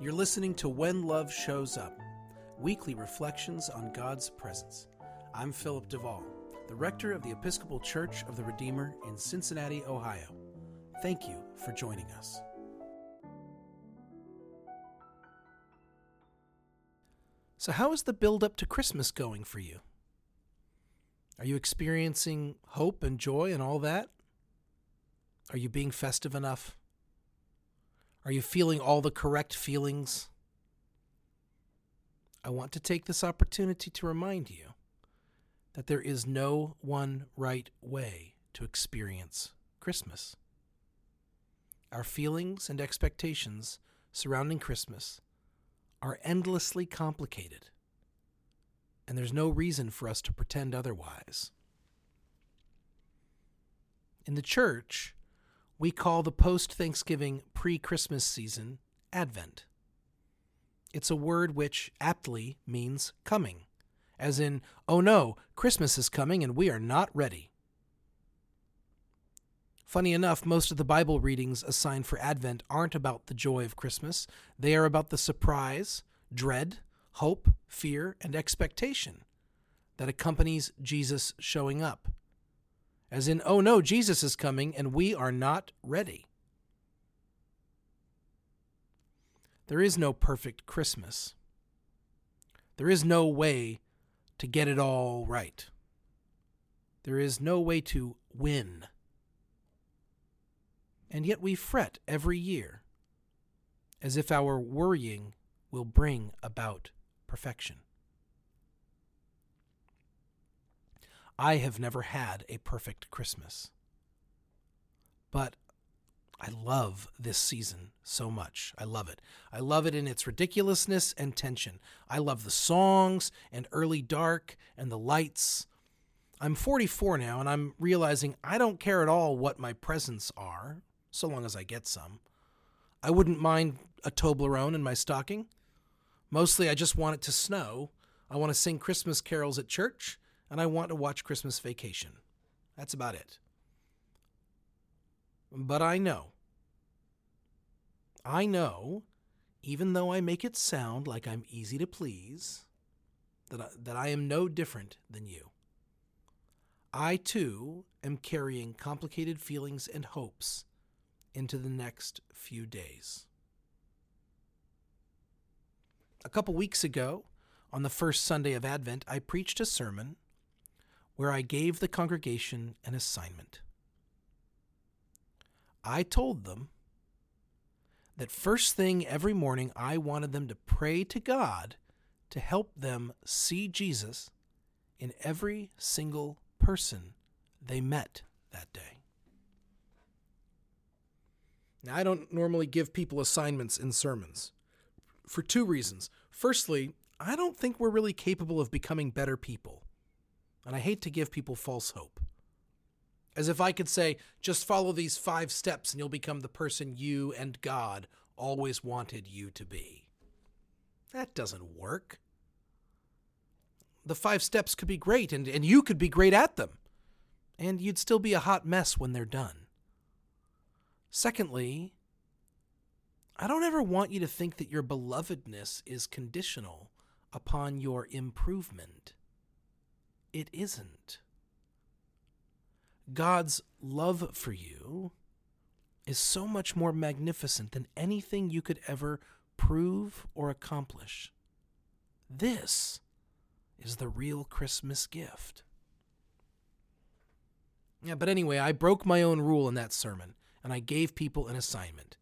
You're listening to When Love Shows Up, weekly reflections on God's presence. I'm Philip DeVaul, the rector of the Episcopal Church of the Redeemer in Cincinnati, Ohio. Thank you for joining us. So, how is the build up to Christmas going for you? Are you experiencing hope and joy and all that? Are you being festive enough? Are you feeling all the correct feelings? I want to take this opportunity to remind you that there is no one right way to experience Christmas. Our feelings and expectations surrounding Christmas are endlessly complicated, and there's no reason for us to pretend otherwise. In the church, we call the post Thanksgiving pre Christmas season Advent. It's a word which aptly means coming, as in, oh no, Christmas is coming and we are not ready. Funny enough, most of the Bible readings assigned for Advent aren't about the joy of Christmas. They are about the surprise, dread, hope, fear, and expectation that accompanies Jesus showing up as in, oh no, Jesus is coming and we are not ready. There is no perfect Christmas. There is no way to get it all right. There is no way to win. And yet we fret every year as if our worrying will bring about perfection. I have never had a perfect Christmas. But I love this season so much. I love it. I love it in its ridiculousness and tension. I love the songs and early dark and the lights. I'm 44 now and I'm realizing I don't care at all what my presents are, so long as I get some. I wouldn't mind a Toblerone in my stocking. Mostly I just want it to snow. I want to sing Christmas carols at church and I want to watch Christmas Vacation. That's about it. But I know, I know, even though I make it sound like I'm easy to please, that I, that I am no different than you. I too am carrying complicated feelings and hopes into the next few days. A couple weeks ago, on the first Sunday of Advent, I preached a sermon where I gave the congregation an assignment. I told them that first thing every morning I wanted them to pray to God to help them see Jesus in every single person they met that day. Now, I don't normally give people assignments in sermons for two reasons. Firstly, I don't think we're really capable of becoming better people. And I hate to give people false hope. As if I could say, just follow these five steps and you'll become the person you and God always wanted you to be. That doesn't work. The five steps could be great, and, and you could be great at them. And you'd still be a hot mess when they're done. Secondly, I don't ever want you to think that your belovedness is conditional upon your improvement it isn't. God's love for you is so much more magnificent than anything you could ever prove or accomplish. This is the real Christmas gift. Yeah, but anyway, I broke my own rule in that sermon, and I gave people an assignment.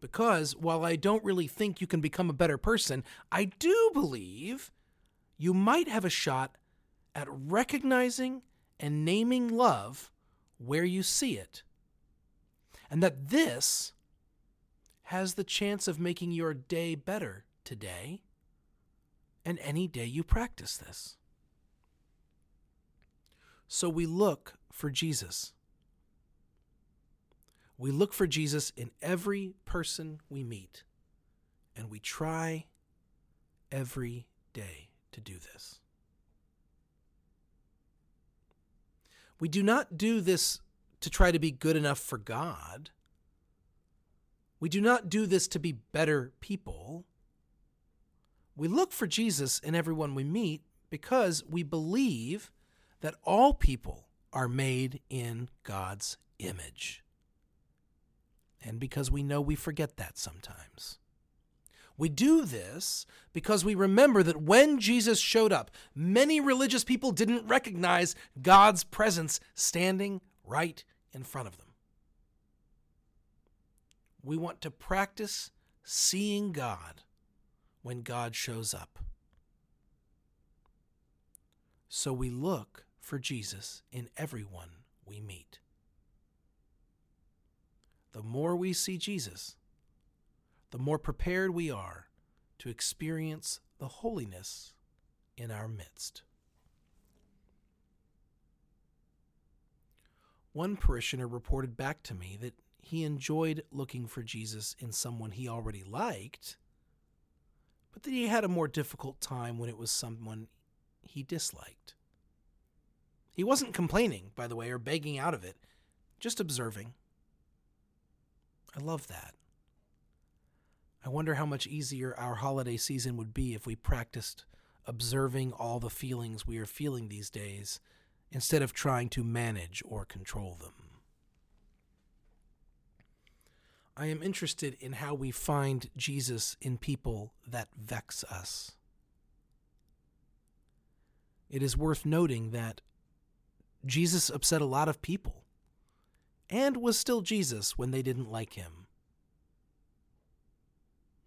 Because while I don't really think you can become a better person, I do believe you might have a shot at recognizing and naming love where you see it. And that this has the chance of making your day better today and any day you practice this. So we look for Jesus. We look for Jesus in every person we meet, and we try every day to do this. We do not do this to try to be good enough for God. We do not do this to be better people. We look for Jesus in everyone we meet because we believe that all people are made in God's image. And because we know we forget that sometimes. We do this because we remember that when Jesus showed up, many religious people didn't recognize God's presence standing right in front of them. We want to practice seeing God when God shows up. So we look for Jesus in everyone we meet. The more we see Jesus, the more prepared we are to experience the holiness in our midst. One parishioner reported back to me that he enjoyed looking for Jesus in someone he already liked, but that he had a more difficult time when it was someone he disliked. He wasn't complaining, by the way, or begging out of it, just observing. I love that. I wonder how much easier our holiday season would be if we practiced observing all the feelings we are feeling these days instead of trying to manage or control them. I am interested in how we find Jesus in people that vex us. It is worth noting that Jesus upset a lot of people and was still Jesus when they didn't like him.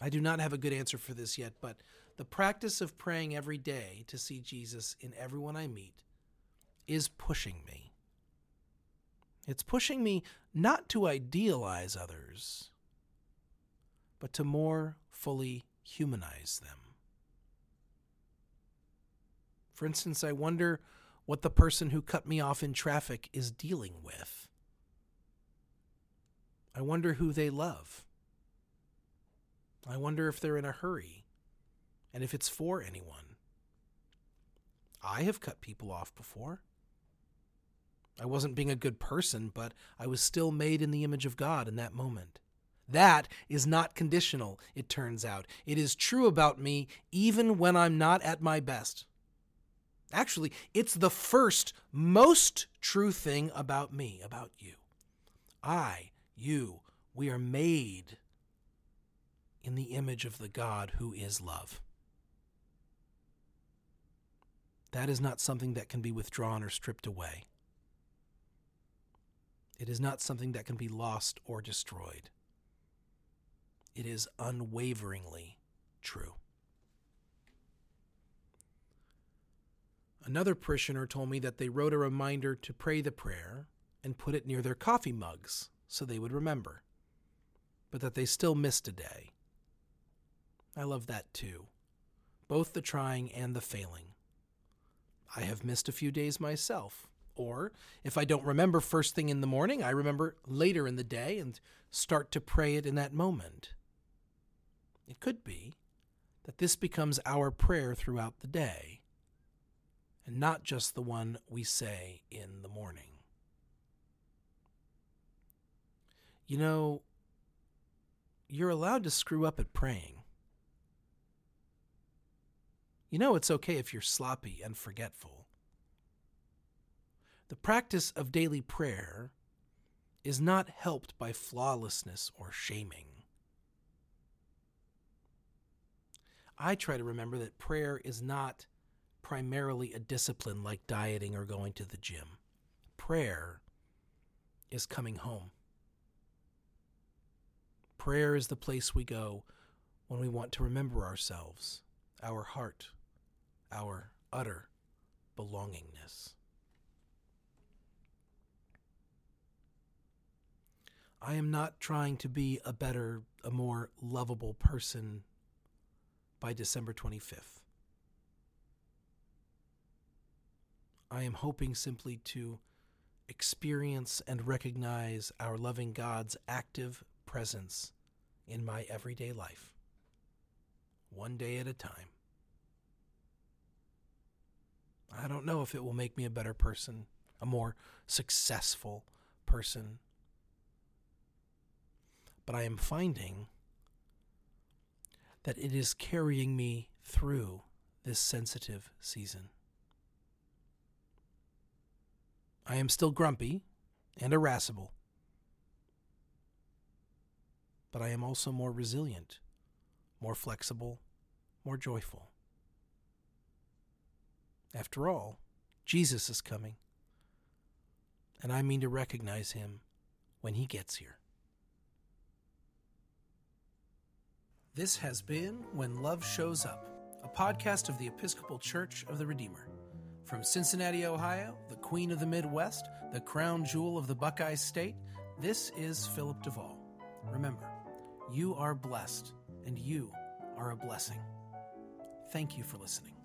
I do not have a good answer for this yet, but the practice of praying every day to see Jesus in everyone I meet is pushing me. It's pushing me not to idealize others, but to more fully humanize them. For instance, I wonder what the person who cut me off in traffic is dealing with. I wonder who they love. I wonder if they're in a hurry and if it's for anyone. I have cut people off before. I wasn't being a good person, but I was still made in the image of God in that moment. That is not conditional, it turns out. It is true about me even when I'm not at my best. Actually, it's the first, most true thing about me, about you. I, you, we are made in the image of the God who is love. That is not something that can be withdrawn or stripped away. It is not something that can be lost or destroyed. It is unwaveringly true. Another parishioner told me that they wrote a reminder to pray the prayer and put it near their coffee mugs so they would remember, but that they still missed a day. I love that too, both the trying and the failing. I have missed a few days myself, or if I don't remember first thing in the morning, I remember later in the day and start to pray it in that moment. It could be that this becomes our prayer throughout the day, and not just the one we say in the morning. You know, you're allowed to screw up at praying. You know it's okay if you're sloppy and forgetful. The practice of daily prayer is not helped by flawlessness or shaming. I try to remember that prayer is not primarily a discipline like dieting or going to the gym. Prayer is coming home. Prayer is the place we go when we want to remember ourselves, our heart, our utter belongingness. I am not trying to be a better, a more lovable person by December 25th. I am hoping simply to experience and recognize our loving God's active presence in my everyday life, one day at a time. I don't know if it will make me a better person, a more successful person but I am finding that it is carrying me through this sensitive season. I am still grumpy and irascible, but I am also more resilient, more flexible, more joyful. After all, Jesus is coming, and I mean to recognize him when he gets here. This has been When Love Shows Up, a podcast of the Episcopal Church of the Redeemer. From Cincinnati, Ohio, the Queen of the Midwest, the crown jewel of the Buckeye State, this is Philip DeVaul. Remember, you are blessed, and you are a blessing. Thank you for listening.